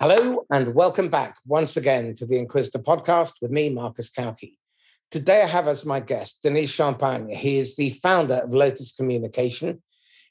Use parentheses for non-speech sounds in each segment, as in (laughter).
Hello, and welcome back once again to the Inquisitor podcast with me, Marcus Cauchi. Today, I have as my guest Denis Champagne. He is the founder of Lotus Communication.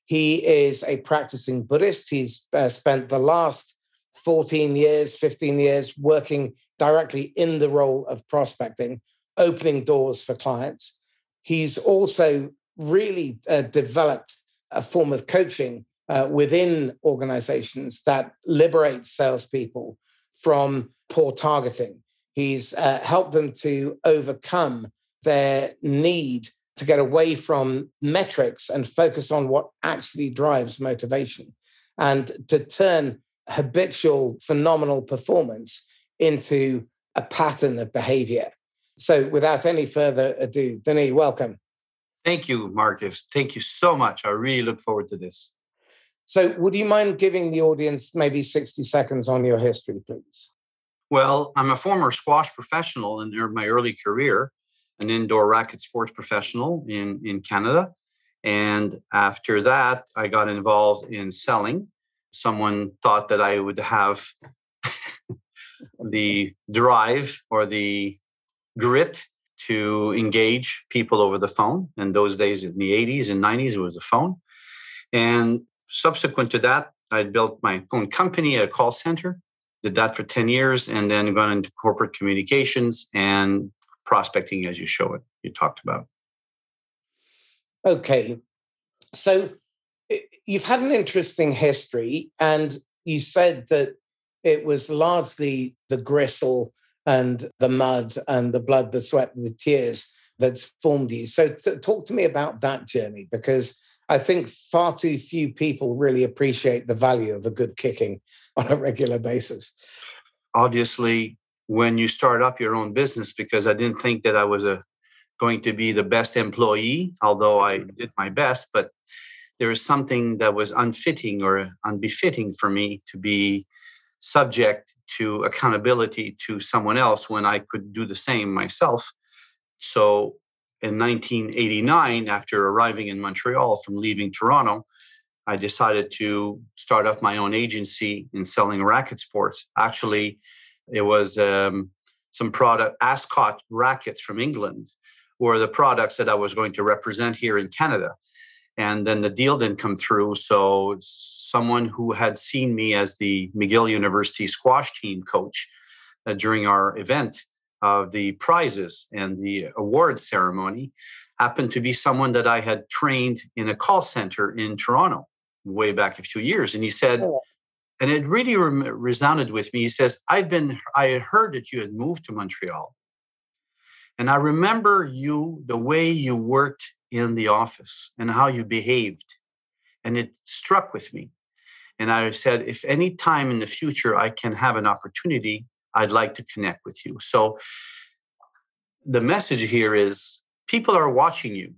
He is a practicing Buddhist. He's uh, spent the last 14 years, 15 years working directly in the role of prospecting, opening doors for clients. He's also really uh, developed a form of coaching uh, within organizations that liberates salespeople from poor targeting. He's uh, helped them to overcome their need to get away from metrics and focus on what actually drives motivation and to turn habitual phenomenal performance into a pattern of behavior. So, without any further ado, Denis, welcome. Thank you, Marcus. Thank you so much. I really look forward to this. So, would you mind giving the audience maybe 60 seconds on your history, please? Well, I'm a former squash professional in my early career, an indoor racket sports professional in, in Canada. And after that, I got involved in selling. Someone thought that I would have (laughs) the drive or the grit to engage people over the phone. And those days in the 80s and 90s, it was the phone. And subsequent to that, I built my own company, a call center, did that for 10 years, and then got into corporate communications and prospecting, as you show it, you talked about. Okay. So you've had an interesting history, and you said that it was largely the gristle and the mud and the blood, the sweat, and the tears that's formed you. So, talk to me about that journey because I think far too few people really appreciate the value of a good kicking (laughs) on a regular basis. Obviously, when you start up your own business, because I didn't think that I was a going to be the best employee, although I mm. did my best, but there was something that was unfitting or unbefitting for me to be subject to accountability to someone else when I could do the same myself. So in 1989, after arriving in Montreal from leaving Toronto, I decided to start up my own agency in selling racket sports. Actually, it was um, some product, Ascot rackets from England were the products that I was going to represent here in Canada and then the deal didn't come through. So someone who had seen me as the McGill University squash team coach uh, during our event of the prizes and the award ceremony happened to be someone that I had trained in a call center in Toronto way back a few years. And he said, oh. and it really re- resounded with me. He says, I've been, I had heard that you had moved to Montreal. And I remember you, the way you worked in the office and how you behaved. And it struck with me. And I said, if any time in the future I can have an opportunity, I'd like to connect with you. So the message here is people are watching you.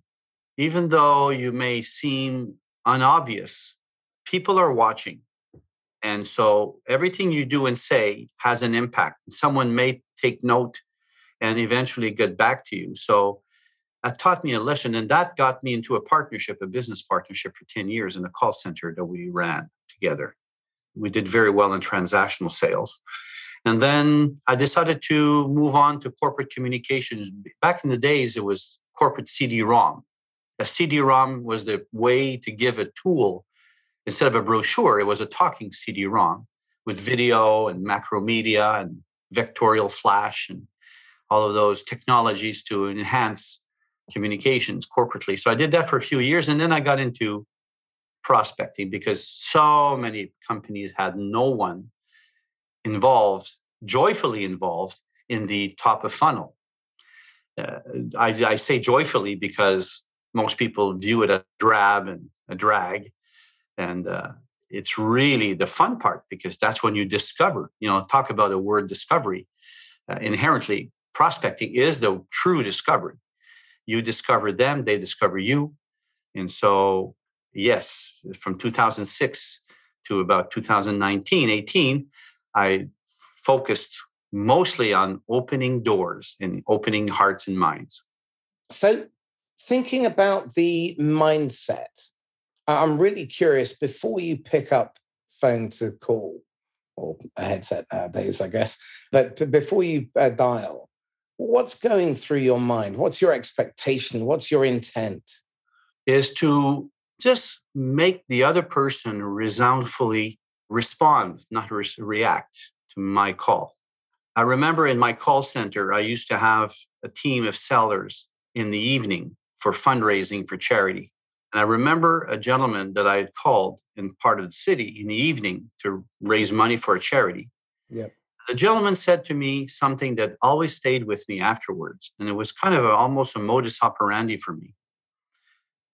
Even though you may seem unobvious, people are watching. And so everything you do and say has an impact. Someone may take note and eventually get back to you. So that taught me a lesson. And that got me into a partnership, a business partnership for 10 years in a call center that we ran together. We did very well in transactional sales. And then I decided to move on to corporate communications. Back in the days, it was corporate CD-ROM. A CD-ROM was the way to give a tool instead of a brochure. It was a talking CD-ROM with video and macromedia and vectorial flash and all of those technologies to enhance communications corporately. So I did that for a few years and then I got into prospecting because so many companies had no one involved, joyfully involved in the top of funnel. Uh, I, I, say joyfully because most people view it as drab and a drag. And uh, it's really the fun part because that's when you discover, you know, talk about a word discovery. Uh, inherently, prospecting is the true discovery you discover them, they discover you. And so, yes, from 2006 to about 2019, 18, I focused mostly on opening doors and opening hearts and minds. So, thinking about the mindset, I'm really curious before you pick up phone to call, or a headset nowadays, I guess. But before you uh, dial, what's going through your mind? What's your expectation? What's your intent? Is to just make the other person resoundfully respond, not re- react to my call. I remember in my call center, I used to have a team of sellers in the evening for fundraising for charity. And I remember a gentleman that I had called in part of the city in the evening to raise money for a charity. Yep. The gentleman said to me something that always stayed with me afterwards. And it was kind of a, almost a modus operandi for me.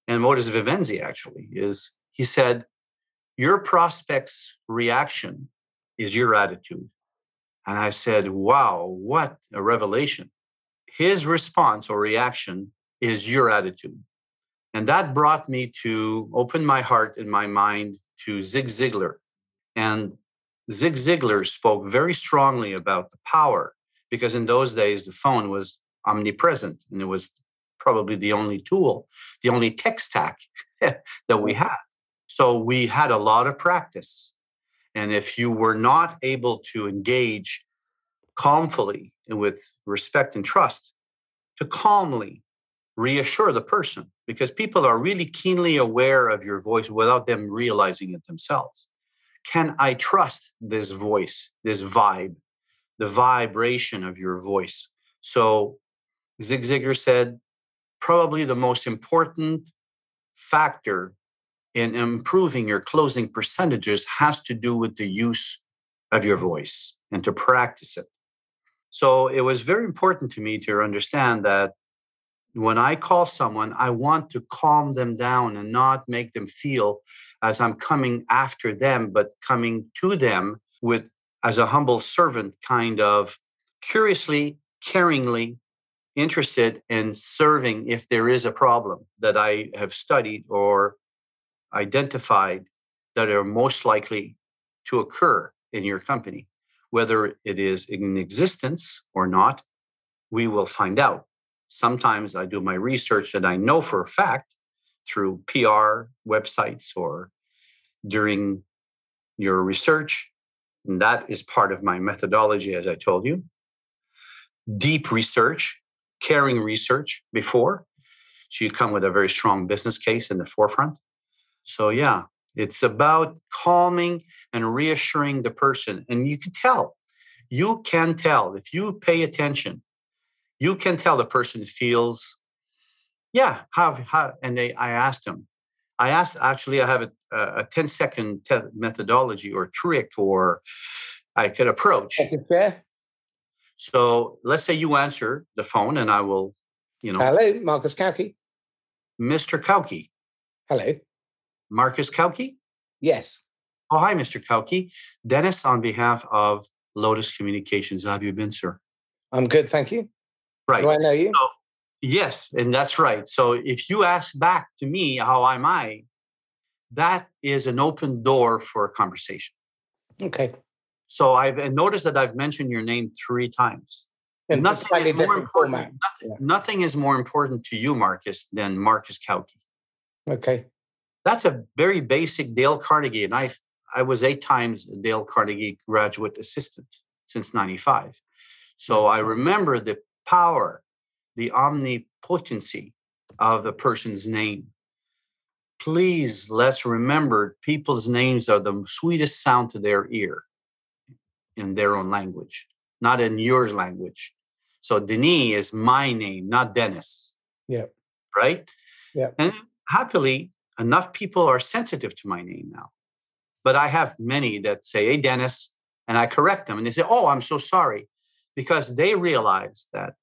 And modus vivendi, actually, is he said, Your prospect's reaction is your attitude. And I said, Wow, what a revelation. His response or reaction is your attitude. And that brought me to open my heart and my mind to Zig Ziglar. And Zig Ziglar spoke very strongly about the power because in those days the phone was omnipresent and it was probably the only tool, the only tech stack (laughs) that we had. So we had a lot of practice. And if you were not able to engage calmly and with respect and trust, to calmly reassure the person, because people are really keenly aware of your voice without them realizing it themselves. Can I trust this voice, this vibe, the vibration of your voice? So Zig Ziglar said, probably the most important factor in improving your closing percentages has to do with the use of your voice and to practice it. So it was very important to me to understand that when I call someone, I want to calm them down and not make them feel as I'm coming after them, but coming to them with, as a humble servant, kind of curiously, caringly interested in serving if there is a problem that I have studied or identified that are most likely to occur in your company. Whether it is in existence or not, we will find out. Sometimes I do my research that I know for a fact through PR websites or during your research. And that is part of my methodology, as I told you. Deep research, caring research before. So you come with a very strong business case in the forefront. So, yeah, it's about calming and reassuring the person. And you can tell, you can tell if you pay attention, you can tell the person feels, yeah, how, how and they, I asked him, I asked, actually, I have a, a 10 second te- methodology or trick or I could approach. So let's say you answer the phone and I will, you know. Hello, Marcus Cauchi. Mr. Cauchi. Hello. Marcus Cauchi? Yes. Oh, hi, Mr. Cauchi. Dennis, on behalf of Lotus Communications. How have you been, sir? I'm good, thank you. Right. Do I know you? So, yes, and that's right. So if you ask back to me, how am I? That is an open door for a conversation. Okay. So I've noticed that I've mentioned your name three times. And nothing is more important. Nothing, yeah. nothing, is more important to you, Marcus, than Marcus Cauchi. Okay that's a very basic Dale Carnegie. And I, I was eight times a Dale Carnegie graduate assistant since 95. So I mm-hmm. remember the power, the omnipotency of the person's name. Please let's remember people's names are the sweetest sound to their ear in their own language, not in your language. So Denis is my name, not Dennis. Yeah. Right? Yeah. And happily, enough people are sensitive to my name now. But I have many that say, Hey, Dennis, and I correct them and they say, Oh, I'm so sorry, because they realize that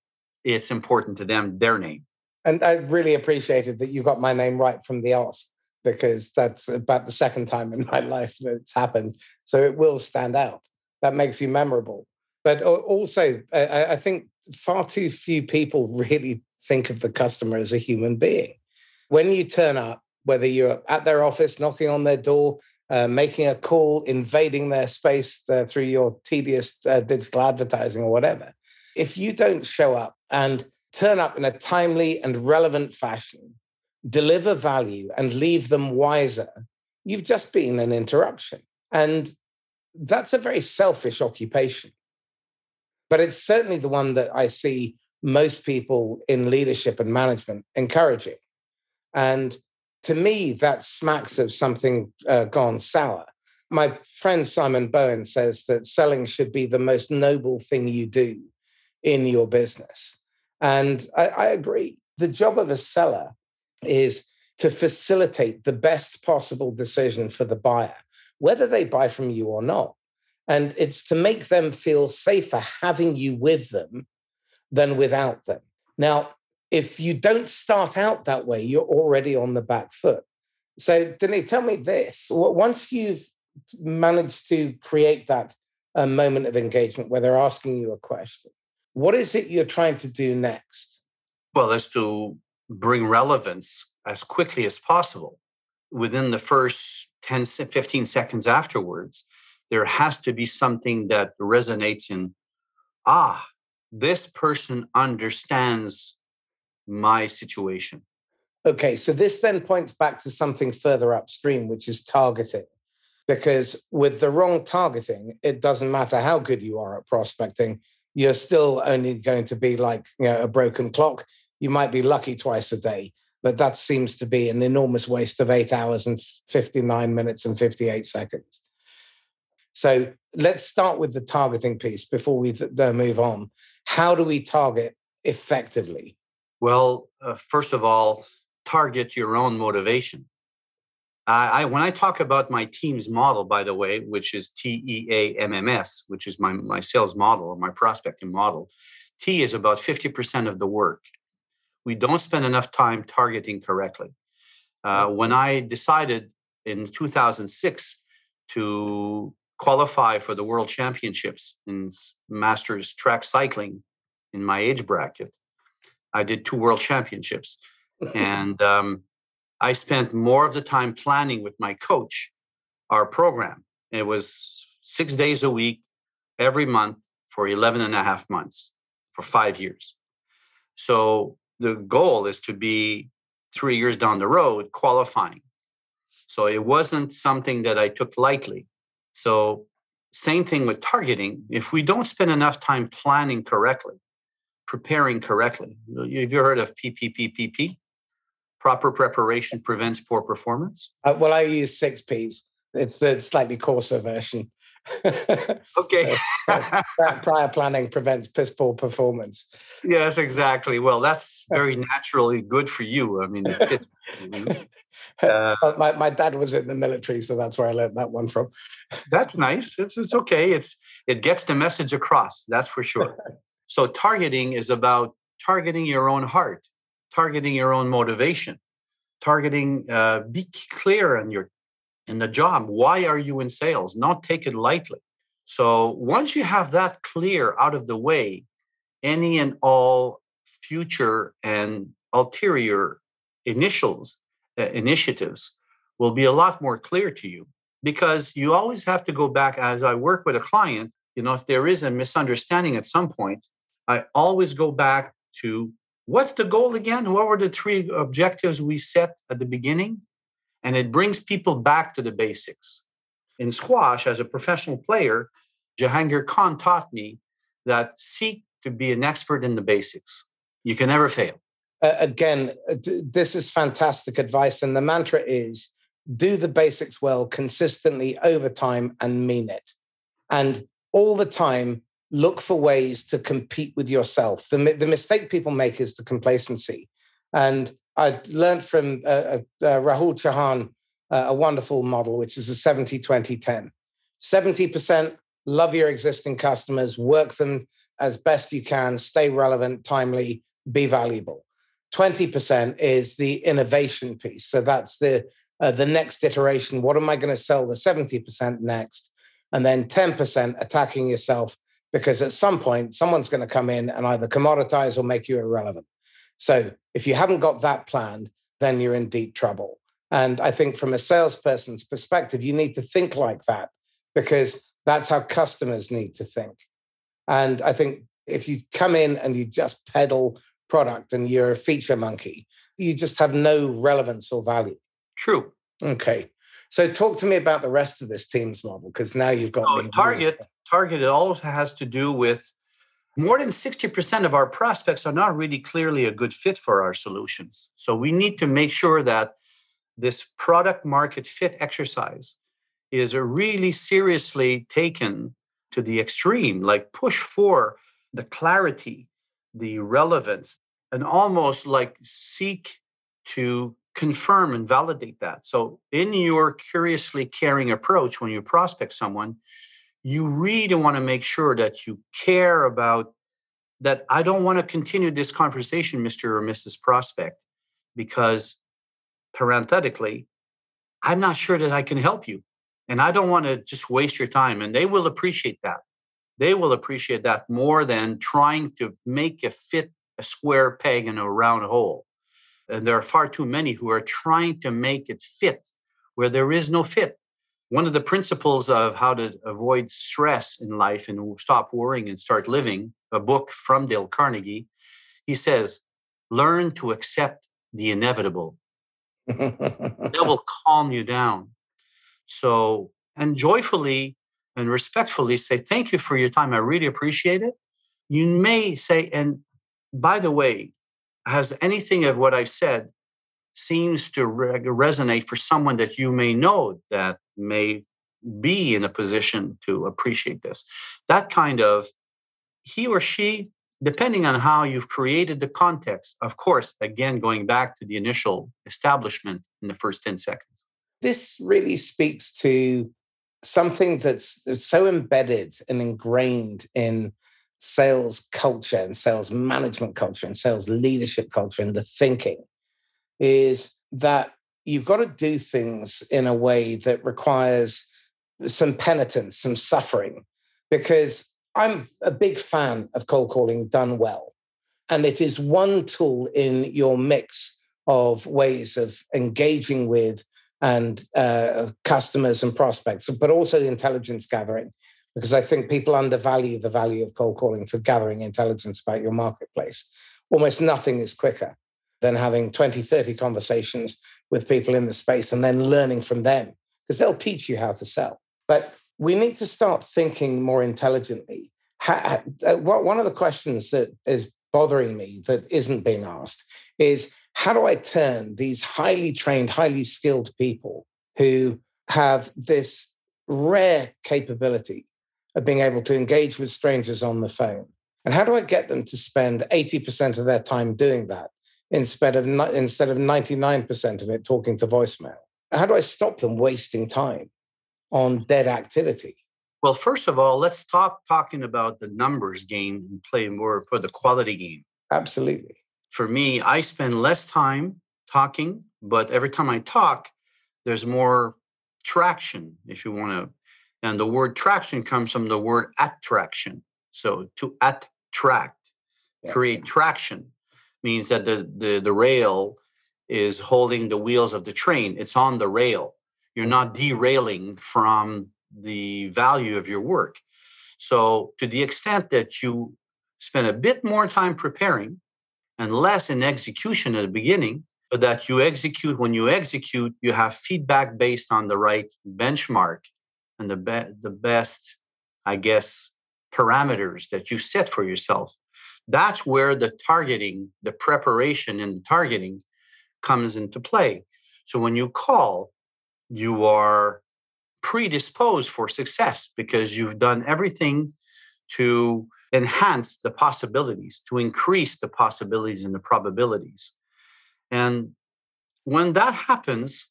it's important to them, their name. And I really appreciated that you got my name right from the off, because that's about the second time in (laughs) my life that it's happened. So it will stand out. That makes you memorable. But also, I think far too few people (laughs) really think of the customer as a human being. When you turn up whether you're at their office, knocking on their door, uh, making a call, invading their space uh, through your tedious uh, digital advertising or whatever. If you don't show up and turn up in a timely and relevant fashion, deliver value, and leave them wiser, you've just been an interruption. And that's a very selfish occupation. But it's certainly the one that I see most people in leadership and management encouraging. And to me, that smacks of something uh, gone sour. My friend Simon Bowen says that selling should be the most noble thing you do in your business. And I, I agree. The job of a seller is to facilitate the best possible decision for the buyer, whether they buy from you or not. And it's to make them feel safer having you with them than without them. Now, if you don't start out that way, you're already on the back foot. So, Denis, tell me this: once you've managed to create that uh, moment of engagement where they're asking you a question, what is it you're trying to do next? Well, is to bring relevance as quickly as possible. Within the first 10, 15 seconds afterwards, there has to be something that resonates in, ah, this person understands my situation. Okay, so this then points back to something further upstream, which is targeting. Because with the wrong targeting, it doesn't matter how good you are at prospecting, you're still only going to be like you know, a broken clock. You might be lucky twice a day, but that seems to be an enormous waste of eight hours and 59 minutes and 58 seconds. So let's start with the targeting piece before we th- uh, move on. How do we target effectively? Well, uh, first of all, target your own motivation. I, I, when I talk about my team's model, by the way, which is T E A M M S, which is my, my sales model or my prospecting model, T is about 50% of the work. We don't spend enough time targeting correctly. Uh, when I decided in 2006 to qualify for the world championships in masters track cycling in my age bracket, I did two world championships. (laughs) and um, I spent more of the time planning with my coach our program. It was six days a week, every month for 11 and a half months for five years. So the goal is to be three years down the road qualifying. So it wasn't something that I took lightly. So, same thing with targeting. If we don't spend enough time planning correctly, preparing correctly. Have you heard of PPPPP? Proper preparation prevents poor performance. Uh, well, I use six Ps. It's the slightly coarser version. (laughs) okay. uh, prior planning prevents piss poor performance. Yes, exactly. Well, that's very naturally good for you. I mean, it fits. (laughs) Uh, my, my dad was in the military, so that's where I learned that one from. That's nice. It's, it's okay. It's it gets the message across. That's for sure. (laughs) So targeting is about targeting your own heart, targeting your own motivation, targeting. Uh, be clear in your in the job. Why are you in sales? Not take it lightly. So once you have that clear out of the way, any and all future and ulterior initials uh, initiatives will be a lot more clear to you because you always have to go back as I work with a client, you know, if there is a misunderstanding at some point, I always go back to what's the goal again? What were the three objectives we set at the beginning? And it brings people back to the basics. In squash, as a professional player, Jahangir Khan taught me that seek to be an expert in the basics. You can never fail. Uh, again, this is fantastic advice. And the mantra is do the basics well, consistently over time, and mean it. And all the time, look for ways to compete with yourself. The, the mistake people make is the complacency. And I learned from uh, uh, uh Rahul Chauhan uh, a wonderful model, which is a 70 20 10. 70% love your existing customers, work them as best you can, stay relevant, timely, be valuable. 20% is the innovation piece. So that's the uh, the next iteration. What am I going to sell the 70% next? And then 10% attacking yourself because at some point someone's going to come in and either commoditize or make you irrelevant. So if you haven't got that planned, then you're in deep trouble. And I think from a salesperson's perspective, you need to think like that because that's how customers need to think. And I think if you come in and you just peddle product and you're a feature monkey, you just have no relevance or value. True. Okay. So talk to me about the rest of this teams model because now you've got so target. Target it all has to do with more than 60% of our prospects are not really clearly a good fit for our solutions. So we need to make sure that this product market fit exercise is really seriously taken to the extreme, like push for the clarity, the relevance, and almost like seek to confirm and validate that. So, in your curiously caring approach, when you prospect someone, you really want to make sure that you care about that. I don't want to continue this conversation, Mr. or Mrs. Prospect, because parenthetically, I'm not sure that I can help you. And I don't want to just waste your time. And they will appreciate that. They will appreciate that more than trying to make a fit a square peg in a round hole. And there are far too many who are trying to make it fit where there is no fit. One of the principles of how to avoid stress in life and stop worrying and start living, a book from Dale Carnegie, he says, learn to accept the inevitable. (laughs) that will calm you down. So, and joyfully and respectfully say, Thank you for your time. I really appreciate it. You may say, and by the way, has anything of what I've said seems to re- resonate for someone that you may know that may be in a position to appreciate this? That kind of he or she, depending on how you've created the context, of course, again, going back to the initial establishment in the first 10 seconds this really speaks to something that's, that's so embedded and ingrained in sales culture and sales management culture and sales leadership culture and the thinking is that you've got to do things in a way that requires some penitence, some suffering, because I'm a big fan of cold calling done well. And it is one tool in your mix of ways of engaging with and uh, customers and prospects, but also the intelligence gathering, because I think people undervalue the value of cold calling for gathering intelligence about your marketplace. Almost nothing is quicker than having 20, 30 conversations with people in the space and then learning from them, because they'll teach you how to sell. But we need to start thinking more intelligently. Uh, one of the questions that is bothering me that isn't being asked is how do I turn these highly trained, highly skilled people who have this rare capability of being able to engage with strangers on the phone? And how do I get them to spend 80% of their time doing that instead of, instead of 99% of it talking to voicemail? How do I stop them wasting time on dead activity? Well, first of all, let's stop talking about the numbers game and play more for the quality game. Absolutely for me, I spend less time talking, but every time I talk, there's more traction, if you want to. And the word traction comes from the word attraction. So to attract, yeah. create traction means that the, the, the rail is holding the wheels of the train. It's on the rail. You're not derailing from the value of your work. So, to the extent that you spend a bit more time preparing, and less in execution at the beginning but that you execute when you execute you have feedback based on the right benchmark and the be- the best i guess parameters that you set for yourself that's where the targeting the preparation and the targeting comes into play so when you call you are predisposed for success because you've done everything to enhance the possibilities, to increase the possibilities and the probabilities. And when that happens,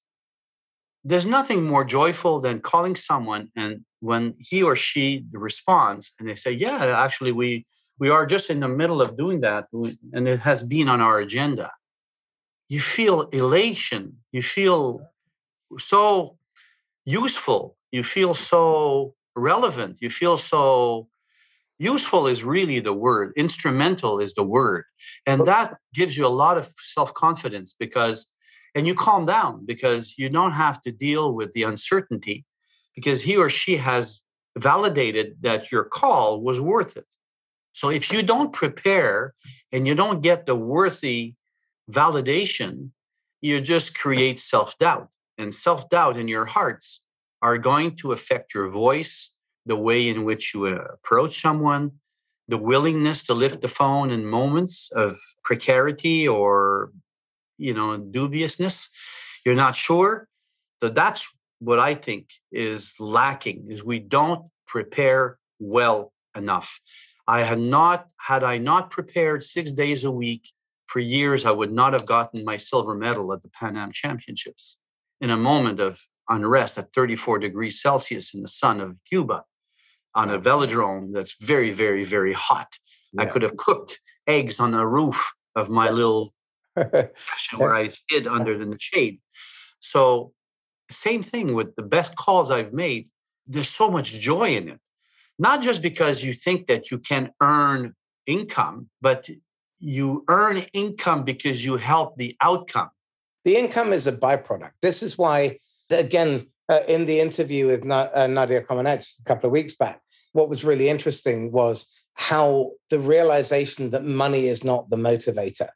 there's nothing more joyful than calling someone and when he or she responds and they say, Yeah, actually, we we are just in the middle of doing that and it has been on our agenda. You feel elation, you feel so useful, you feel so relevant, you feel so useful is really the word. Instrumental is the word. And that gives you a lot of self-confidence because and you calm down because you don't have to deal with the uncertainty because he or she has validated that your call was worth it. So if you don't prepare and you don't get the worthy validation you just create self-doubt. And self doubt in your hearts are going to affect your voice, the way in which you uh, approach someone, the willingness to lift the phone in moments of precarity or you know dubiousness you're not sure so that's what i think is lacking is we don't prepare well enough i had not had i not prepared six days a week for years i would not have gotten my silver medal at the pan am championships in a moment of unrest at 34 degrees celsius in the sun of cuba on a velodrome that's very, very, very hot. Yeah. I could have cooked eggs on the roof of my little where I hid under the shade. So, same thing with the best calls I've made. There's so much joy in it, not just because you think that you can earn income, but you earn income because you help the outcome. The income is a byproduct. This is why, again, uh, in the interview with Na- uh, Nadia Comaneci a couple of weeks back, what was really interesting was how the realization that money is not the motivator.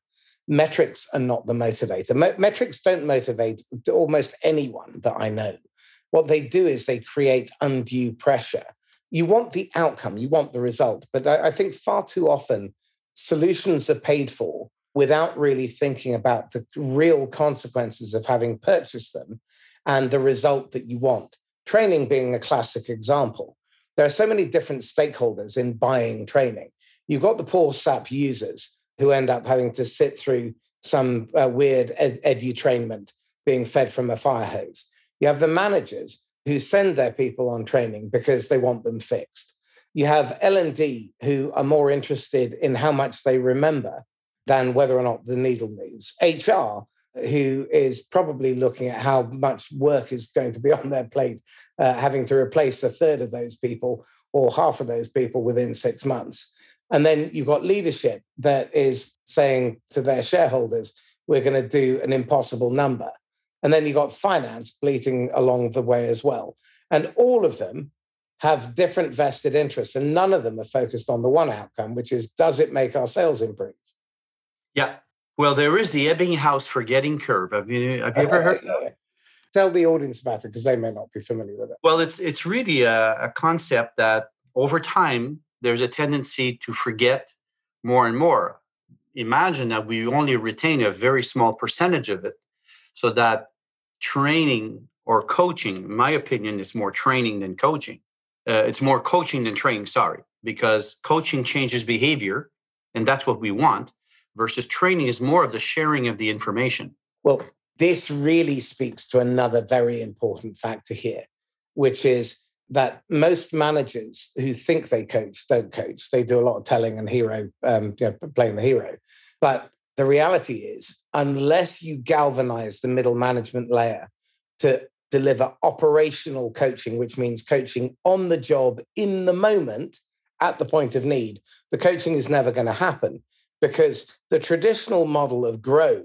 Metrics are not the motivator. Mo- metrics don't motivate almost anyone that I know. What they do is they create undue pressure. You want the outcome, you want the result. But I, I think far too often solutions are paid for without really thinking about the real consequences of having purchased them and the result that you want. Training being a classic example. There are so many different stakeholders in buying training. You've got the poor SAP users who end up having to sit through some uh, weird ed- edutrainment being fed from a fire hose. You have the managers who send their people on training because they want them fixed. You have L&D who are more interested in how much they remember than whether or not the needle moves. HR who is probably looking at how much work is going to be (laughs) on their plate, uh, having to replace a third of those people or half of those people within six months. And then you've got leadership that is saying to their shareholders, we're going to do an impossible number. And then you've got finance bleating along the way as well. And all of them have different vested interests, and none of them are focused on the one outcome, which is does it make our sales improve? Yeah, well, there is the Ebbinghaus forgetting curve. Have you have you ever heard that? (laughs) Tell the audience about it because they may not be familiar with it. Well, it's it's really a, a concept that over time there's a tendency to forget more and more. Imagine that we only retain a very small percentage of it, so that training or coaching, in my opinion, is more training than coaching. Uh, it's more coaching than training. Sorry, because coaching changes behavior, and that's what we want versus training is more of the sharing of the information. Well, this really speaks to another very important factor here, which is that most managers who think they coach don't coach. They do a lot of telling and hero, um, you know, playing the hero. But the reality is, unless you galvanize the middle management layer to deliver operational coaching, which means coaching on the job in the moment at the point of need, the coaching is never going to happen because the traditional model of grow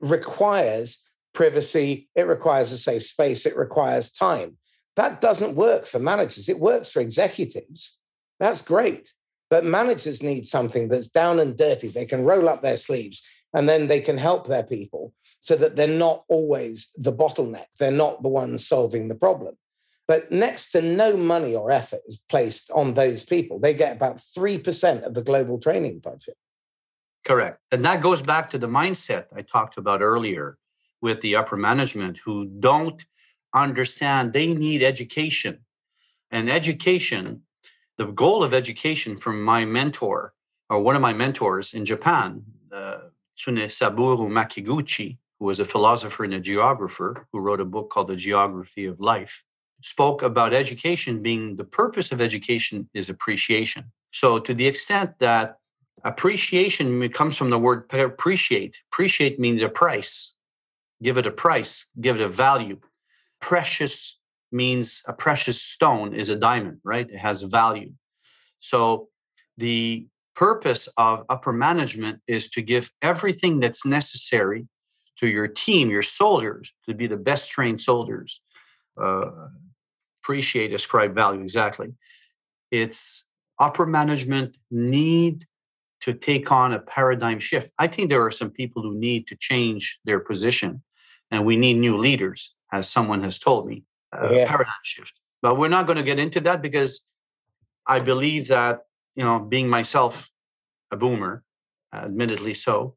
requires privacy, it requires a safe space, it requires time. That doesn't work for managers. It works for executives. That's great. But managers need something that's down and dirty. They can roll up their sleeves and then they can help their people so that they're not always the bottleneck. They're not the ones solving the problem. But next to no money or effort is placed on those people. They get about 3% of the global training budget. Correct. And that goes back to the mindset I talked about earlier with the upper management who don't understand they need education. And education, the goal of education from my mentor, or one of my mentors in Japan, uh, Tsunesaburo Makiguchi, who was a philosopher and a geographer who wrote a book called The Geography of Life, spoke about education being the purpose of education is appreciation. So, to the extent that Appreciation comes from the word appreciate. Appreciate means a price. Give it a price, give it a value. Precious means a precious stone is a diamond, right? It has value. So the purpose of upper management is to give everything that's necessary to your team, your soldiers, to be the best trained soldiers. Uh, appreciate, ascribe value, exactly. It's upper management need to take on a paradigm shift. I think there are some people who need to change their position and we need new leaders, as someone has told me, uh, yeah. paradigm shift. But we're not going to get into that because I believe that, you know, being myself a boomer, admittedly so,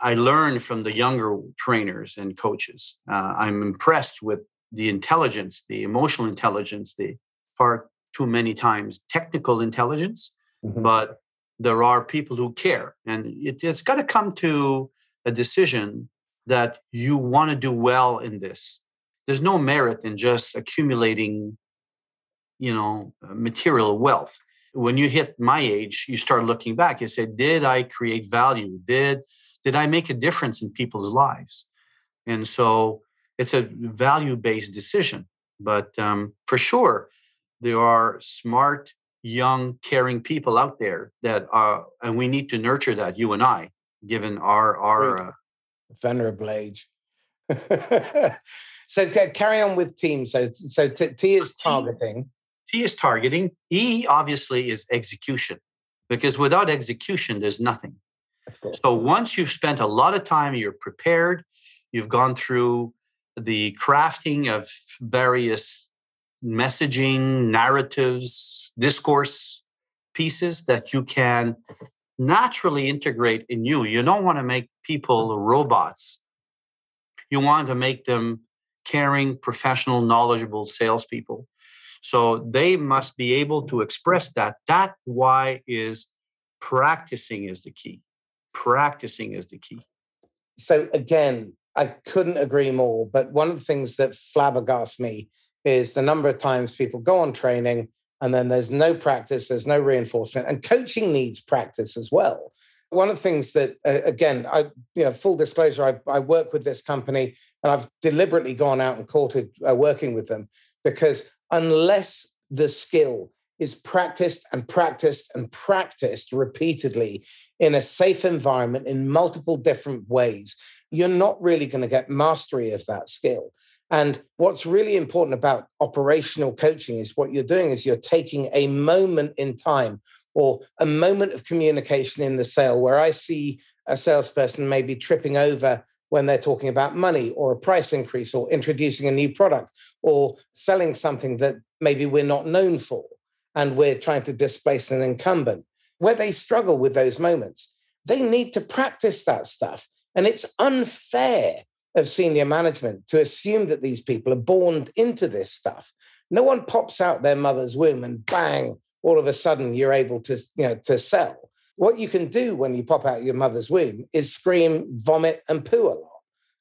I learn from the younger trainers and coaches. Uh, I'm impressed with the intelligence, the emotional intelligence, the far too many times technical intelligence, mm-hmm. but there are people who care. And it, it's got to come to a decision that you want to do well in this. There's no merit in just accumulating, you know, material wealth. When you hit my age, you start looking back. You say, did I create value? Did did I make a difference in people's lives? And so it's a value based decision. But um, for sure, there are smart, young, caring people out there that are, and we need to nurture that, you and I, given our, our uh, venerable age. so carry on with team. So, so T, T is targeting. T is targeting. E obviously is execution, because without execution, there's nothing. So once you've spent a lot of time, you're prepared, you've gone through the crafting of various messaging, narratives, discourse pieces that you can naturally integrate in you. You don't want to make people mm. robots. You want to make them caring, professional, knowledgeable salespeople. So they must be able to express that. That why is practicing is the key practicing is the key. So again, I couldn't agree more. But one of the things that flabbergasts me is the number of times people go on training and then there's no practice, there's no reinforcement, and coaching needs practice as well. One of the things that, uh, again, I, you know, full disclosure, I, I, work with this company and I've deliberately gone out and courted uh, working with them because unless the skill is practiced and practiced and practiced repeatedly in a safe environment in multiple different ways, you're not really going to get mastery of that skill. And what's really important about operational coaching is what you're doing is you're taking a moment in time or a moment of communication in the sale where I see a salesperson maybe tripping over when they're talking about money or a price increase or introducing a new product or selling something that maybe we're not known for and we're trying to displace an incumbent, where they struggle with those moments. They need to practice that stuff. And it's unfair of senior management to assume that these people are born into this stuff. No one pops out their mother's womb and bang, all of a sudden you're able to, you know, to sell. What you can do when you pop out your mother's womb is scream, vomit, and poo a lot.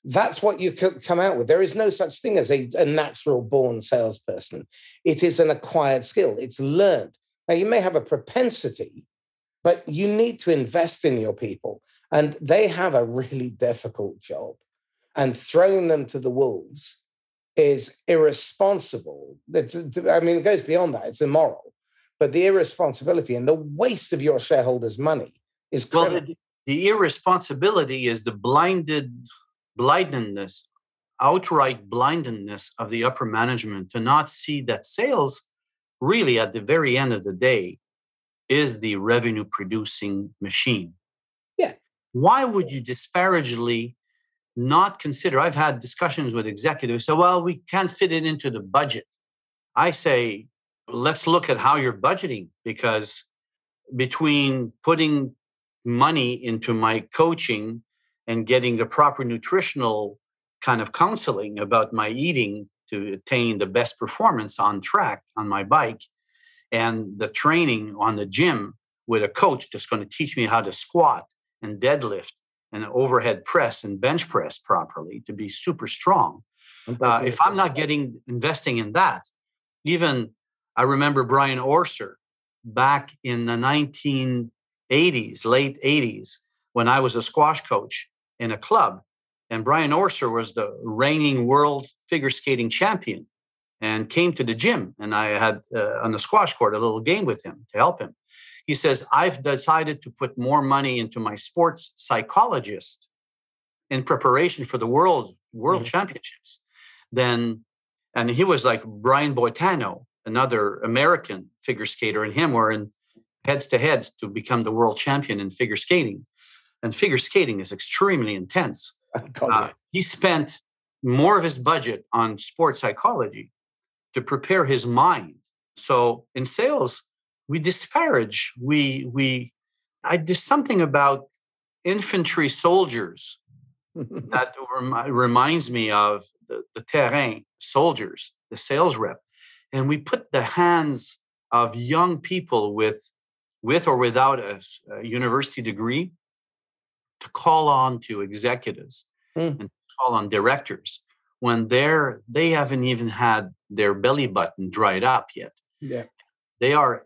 That's what you come out with. There is no such thing as a, a natural born salesperson. It is an acquired skill, it's learned. Now, you may have a propensity, but you need to invest in your people. And they have a really (laughs) difficult job. And throwing them to the wolves is irresponsible. I mean, it goes beyond that, it's immoral. But the irresponsibility and the waste of your shareholders' money is criminal. Well, the, the irresponsibility is the blinded blindness, outright blindness of the upper management to not see that sales really at the very end of the day is the revenue producing machine. Yeah. Why would you disparagingly not consider? I've had discussions with executives say, well, we can't fit it into the budget. I say, let's look at how you're budgeting because between putting money into my coaching and getting the proper nutritional kind of counseling about my eating to attain the best performance on track on my bike and the training on the gym with a coach that's going to teach me how to squat and deadlift and overhead press and bench press properly to be super strong. Uh, if I'm not getting investing in that, even I remember Brian Orser back in the 1980s, late 80s, when I was a squash coach in a club. And Brian Orser was the reigning world figure skating champion and came to the gym. And I had uh, on the squash court a little game with him to help him. He says, I've decided to put more money into my sports psychologist in preparation for the world world mm-hmm. championships than and he was like Brian Boitano, another American figure skater, and him were in heads to heads to become the world champion in figure skating and figure skating is extremely intense. Uh, he spent more of his budget on sports psychology to prepare his mind. So in sales, we disparage, we we I there's something about infantry soldiers (laughs) that rem- reminds me of the, the terrain soldiers, the sales rep. And we put the hands of young people with with or without a, a university degree to call on to executives mm. and call on directors when they're they haven't even had their belly button dried up yet. Yeah. They are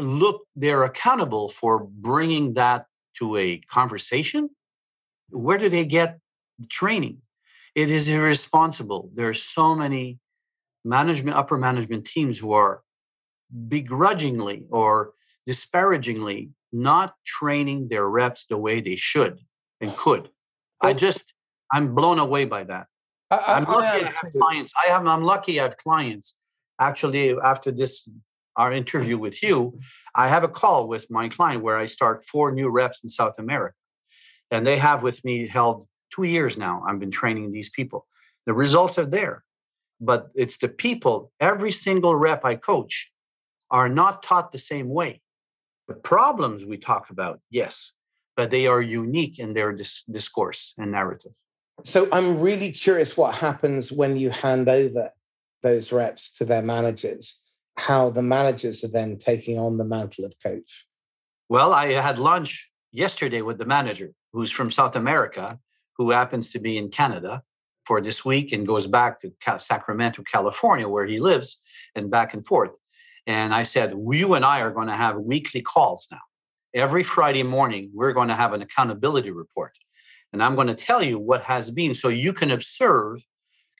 look they're accountable for bringing that to a conversation. Where do they get the training? It is irresponsible. There are so many management upper management teams who are begrudgingly or disparagingly not training their reps the way they should and could. I just I'm blown away by that. I, am lucky I, I have clients. I have I'm lucky I have clients. Actually, after this our interview with you, I have a call with my client where I start four new reps in South America. And they have with me held two years now. I've been training these people. The results are there, but it's the people, every single rep I coach are not taught the same way. The problems we talk about, yes, but they are unique in their dis- discourse and narrative. So I'm really curious what happens when you hand over those reps to their managers, how the managers are then taking on the mantle of coach. Well, I had lunch yesterday with the manager who's from South America, who happens to be in Canada for this week and goes back to Sacramento, California, where he lives, and back and forth. And I said, You and I are going to have weekly calls now. Every Friday morning, we're going to have an accountability report. And I'm going to tell you what has been so you can observe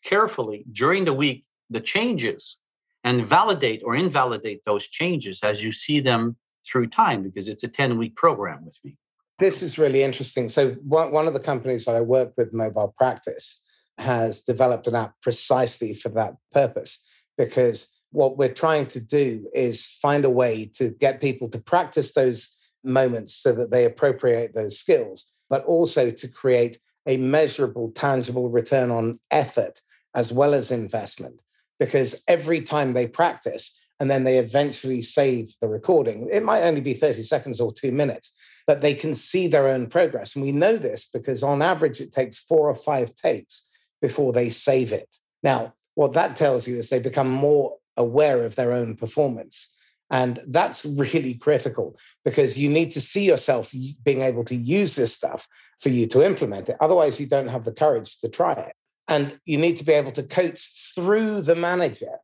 carefully during the week the changes and validate or invalidate those changes as you see them through time because it's a 10 week program with me. This is really interesting. So, one of the companies that I work with, Mobile Practice, has developed an app precisely for that purpose because what we're trying to do is find a way to get people to practice those moments so that they appropriate those skills, but also to create a measurable, tangible return on effort as well as investment. Because every time they practice and then they eventually save the recording, it might only be 30 seconds or two minutes, but they can see their own progress. And we know this because on average, it takes four or five takes before they save it. Now, what that tells you is they become more aware of their own performance. And that's (laughs) really critical because you need to see yourself being able to use this stuff for you to implement it. Otherwise, you don't have the courage to try it. And you need to be able to coach through the manager.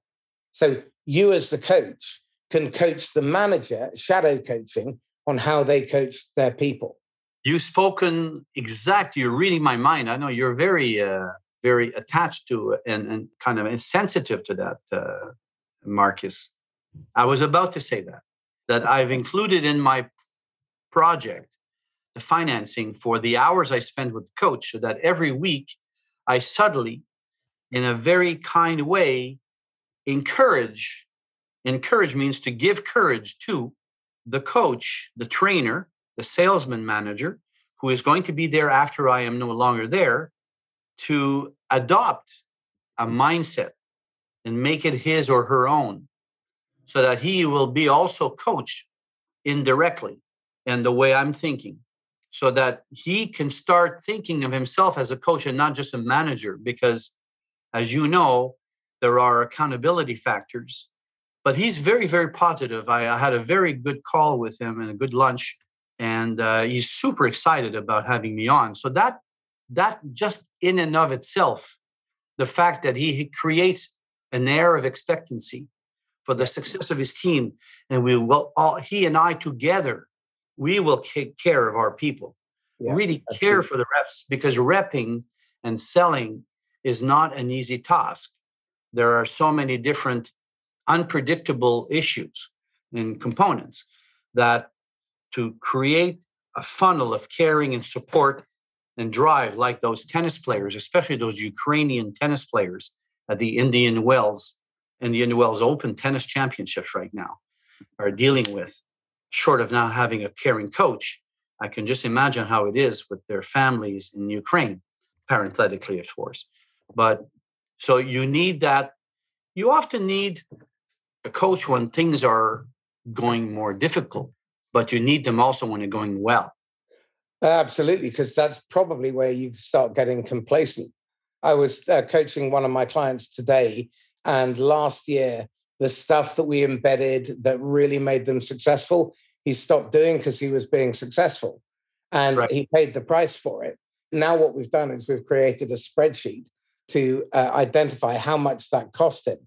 So you, as the coach, can coach the manager, shadow coaching on how they coach their people. You've spoken exactly, you're reading my mind. I know you're very, uh, very attached to and, and kind of sensitive to that, uh, Marcus. I was about to say that, that I've included in my project the financing for the hours I spend with coach so that every week I subtly, in a very kind way, encourage. Encourage means to give courage to the coach, the trainer, the salesman manager, who is going to be there after I am no longer there, to adopt a mindset and make it his or her own so that he will be also coached indirectly and the way I'm thinking so that he can start thinking of himself as a coach and not just a manager because as you know there are accountability factors. But he's very very positive. I, I had a very good call with him and a good lunch and uh, he's super excited about having me on. So that that just in and of itself the fact that he, he creates an air of expectancy for the success of his team and we will all he and i together we will take care of our people. Yeah, really care for the reps because repping and selling is not an easy task. There are so many different unpredictable issues and components that to create a funnel of caring and support and drive like those tennis players especially those ukrainian tennis players at the indian wells Indian Wells Open tennis championships right now are dealing with, short of not having a caring coach. I can just imagine how it is with their families in Ukraine, parenthetically, of course. But so you need that. You often need a coach when things are going more difficult, but you need them also when they're going well. Absolutely, because that's probably where you start getting complacent. I was uh, coaching one of my clients today, and last year, the stuff that we embedded that really made them successful, he stopped doing because he was being successful and right. he paid the price for it. Now, what we've done is we've created a spreadsheet to uh, identify how much that cost him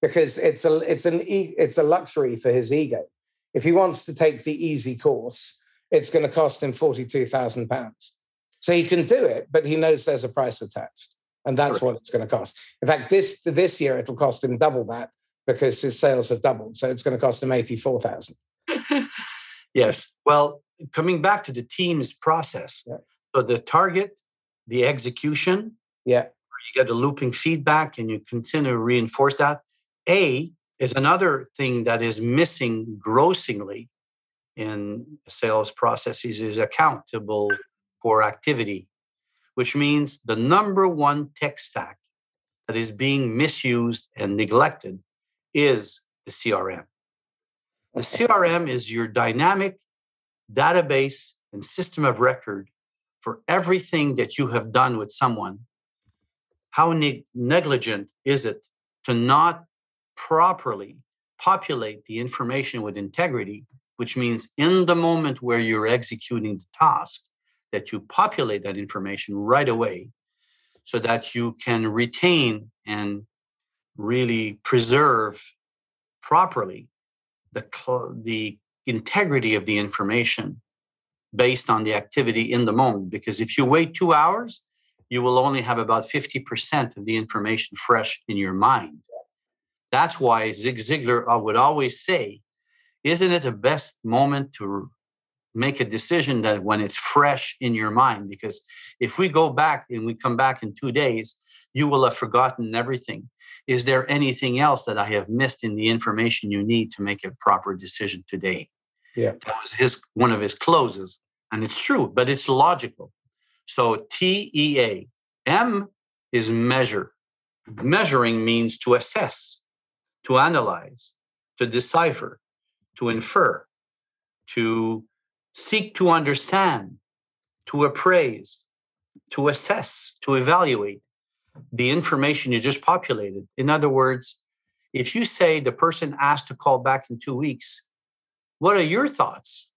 because it's a it's an it's a luxury for his ego. If he wants to take the easy course, it's going to cost him forty two thousand pounds. So he can do it, but he knows there's a price attached, and that's what it's going to cost. In fact, this this year it'll cost him double that because his sales have doubled. So it's going to cost him eighty four thousand. (laughs) yes. Well, coming back to the team's process. Yeah. So the target, the execution. Yeah. You get a looping feedback and you continue to reinforce that. A is another thing that is missing grossingly in sales processes is accountable for activity, which means the number one tech stack that is being misused and neglected is the CRM. The CRM is your dynamic database and system of record for everything that you have done with someone, how ne- negligent is it to not properly populate the information with integrity, which means in the moment where you're executing the task, that you populate that information right away so that you can retain and really preserve properly the, the integrity of the information based on the activity in the moment. Because if you wait two hours, you will only have about 50% of the information fresh in your mind. That's why Zig Ziglar uh, would always say, Isn't it the best moment to make a decision that when it's fresh in your mind? Because if we go back and we come back in two days, you will have forgotten everything. Is there anything else that I have missed in the information you need to make a proper decision today? Yeah. That was his one of his closes. And it's true, but it's logical. So T E A. M is measure. Measuring means to assess, to analyze, to decipher, to infer, to seek to understand, to appraise, to assess, to evaluate the information you just populated. In other words, if you say the person asked to call back in two weeks, what are your thoughts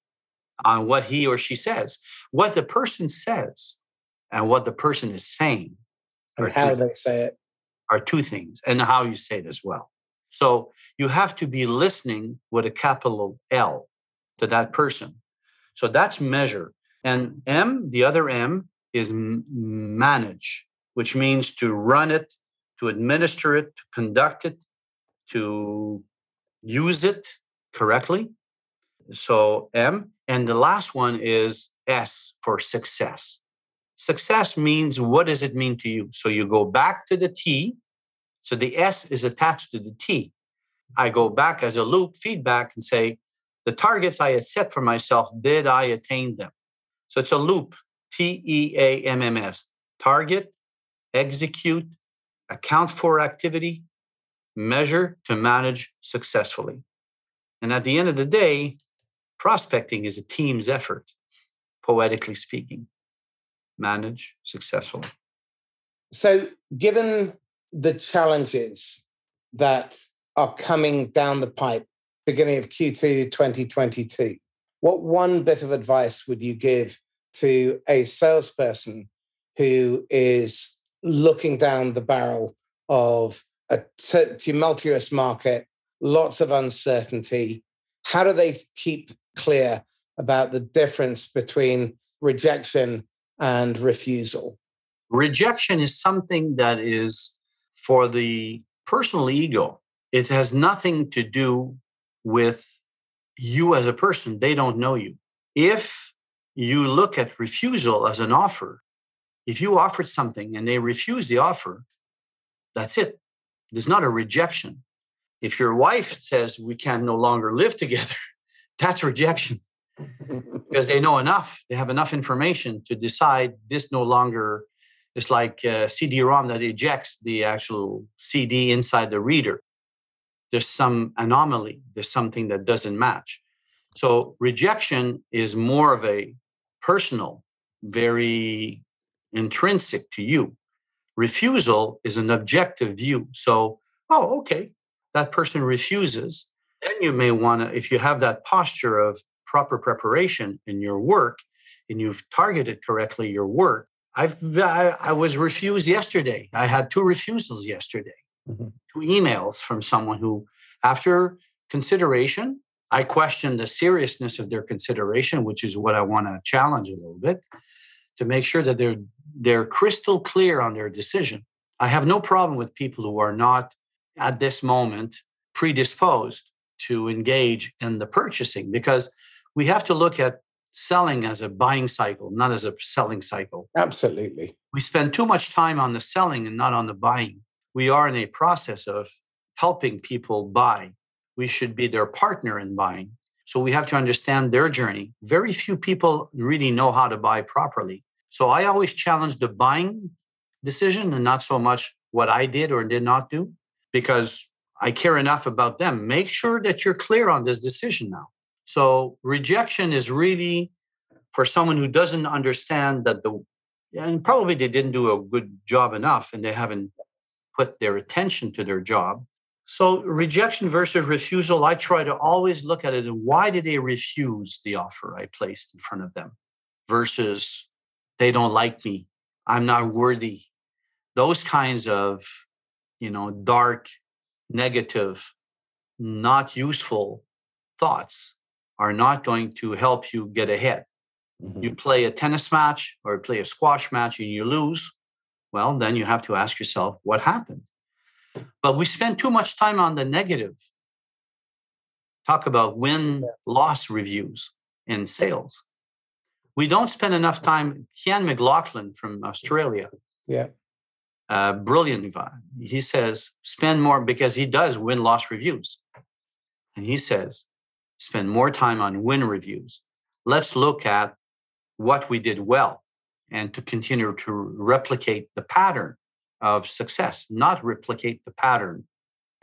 on what he or she says? What the person says and what the person is saying. And how they say it. Are two things, and how you say it as well. So you have to be listening with a capital L to that person. So that's measure. And M, the other M, is manage, which means to run it, to administer it, to conduct it, to use it correctly. So M. And the last one is S for success. Success means what does it mean to you? So you go back to the T. So the S is attached to the T. I go back as a loop feedback and say, the targets I had set for myself, did I attain them? So it's a loop, T E A M M S. Target, execute, account for activity, measure to manage successfully. And at the end of the day, Prospecting is a team's effort, poetically speaking. Manage successfully. So, given the challenges that are coming down the pipe beginning of Q2 2022, what one bit of advice would you give to a salesperson who is looking down the barrel of a tumultuous market, lots of uncertainty? How do they keep clear about the difference between rejection and refusal? Rejection is something that is for the personal ego. It has nothing to do with you as a person. They don't know you. If you look at refusal as an offer, if you offered something and they refuse the offer, that's it. There's not a rejection. If your wife says we can no longer live together, (laughs) that's rejection (laughs) because they know enough they have enough information to decide this no longer It's like uh, a CD-ROM that ejects the actual CD inside the reader. There's some anomaly. There's something that doesn't match. So rejection is more of a personal, very intrinsic to you. Refusal is an objective view. So, oh, okay, that person refuses. Then you may want to, if you have that posture of proper preparation in your work and you've targeted correctly your work, I've I, I was refused yesterday. I had two refusals yesterday, mm-hmm. two emails from someone who, after consideration, I questioned the seriousness of their consideration, which is what I want to challenge a little bit, to make sure that they're they're crystal clear on their decision. I have no problem with people who are not at this moment predisposed to engage in the purchasing because we have to look at selling as a buying cycle, not as a selling cycle. Absolutely. We spend too much time on the selling and not on the buying. We are in a process of helping people buy. We should be their partner in buying. So we have to understand their journey. Very few people really know how to buy properly. So I always challenge the buying decision and not so much what I did or did not do because I care enough about them. Make sure that you're clear on this decision now. So rejection is really for someone who doesn't understand that the and probably they didn't do a good job enough and they haven't put their attention to their job. So rejection versus refusal, I try to always look at it and why did they refuse the offer I placed in front of them versus they don't like me, I'm not worthy. Those kinds of, you know, dark, negative, not useful thoughts are not going to help you get ahead. Mm-hmm. You play a tennis match or play a squash match and you lose, well, then you have to ask yourself what happened. But we spend too much time on the negative. Talk about win loss reviews in sales. We don't spend enough time. Kian McLaughlin from Australia. Yeah. Uh, brilliant. He says, spend more because he does win loss reviews. And he says, spend more time on win reviews. Let's look at what we did well and to continue to replicate the pattern of success, not replicate the pattern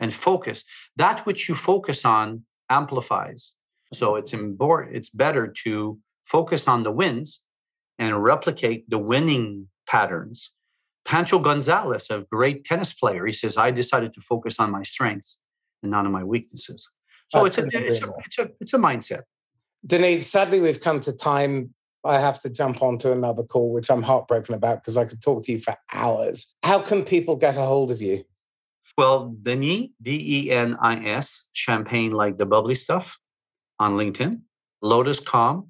and focus. That which you focus on amplifies. So it's important, it's better to focus on the wins and replicate the winning patterns. Pancho Gonzalez, a great tennis player, he says, I decided to focus on my strengths and not on my weaknesses. So it's a, it's a, it's a it's a mindset. Denis, sadly, we've come to time. I have to jump onto another call, which I'm heartbroken about because I could talk to you for hours. How can people get a hold of you? Well, Denis, D E N I S, champagne like the bubbly stuff on LinkedIn, Lotus Comm,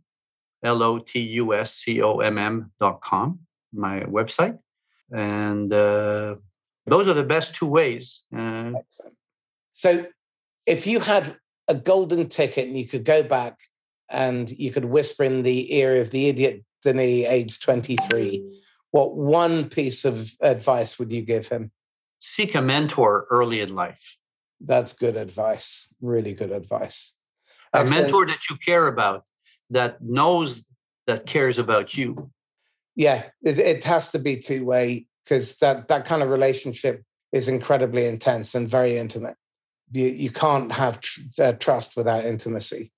L O T U S C O M M dot com, my website. And uh, those are the best two ways. Uh, so if you had a golden ticket and you could go back and you could whisper in the ear of the idiot Denis, age 23, what one piece of advice would you give him? Seek a mentor early in life. That's good advice. Really good advice. A Excellent. mentor that you care about, that knows that cares about you. Yeah, it, it has to be two way because that, that kind of relationship is incredibly intense and very intimate you, you can't have tr- uh, trust without intimacy.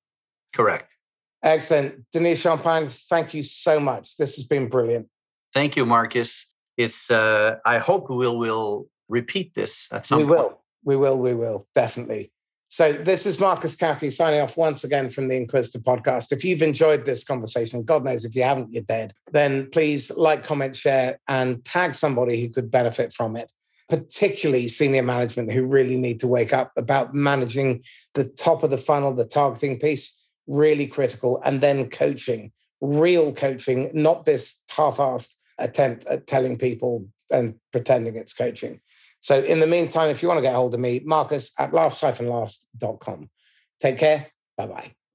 Correct. Excellent. Denis Champagne, thank you so much. This has been brilliant. Thank you, Marcus. It's uh, I hope we will will repeat this at some we point. will. We will, we will, definitely. So this is Marcus Cauchi signing off once again from the Inquisitor podcast. If you've enjoyed this conversation, God knows if you haven't, you're dead, then please like, comment, share, and tag somebody who could benefit from it particularly senior management who really need to wake up about managing the top of the funnel, the targeting piece, really critical. And then coaching, real coaching, not this half assed attempt at telling people and pretending it's coaching. So, in the meantime, if you want to get hold of me, Marcus at laugh-last.com. Take care. Bye bye.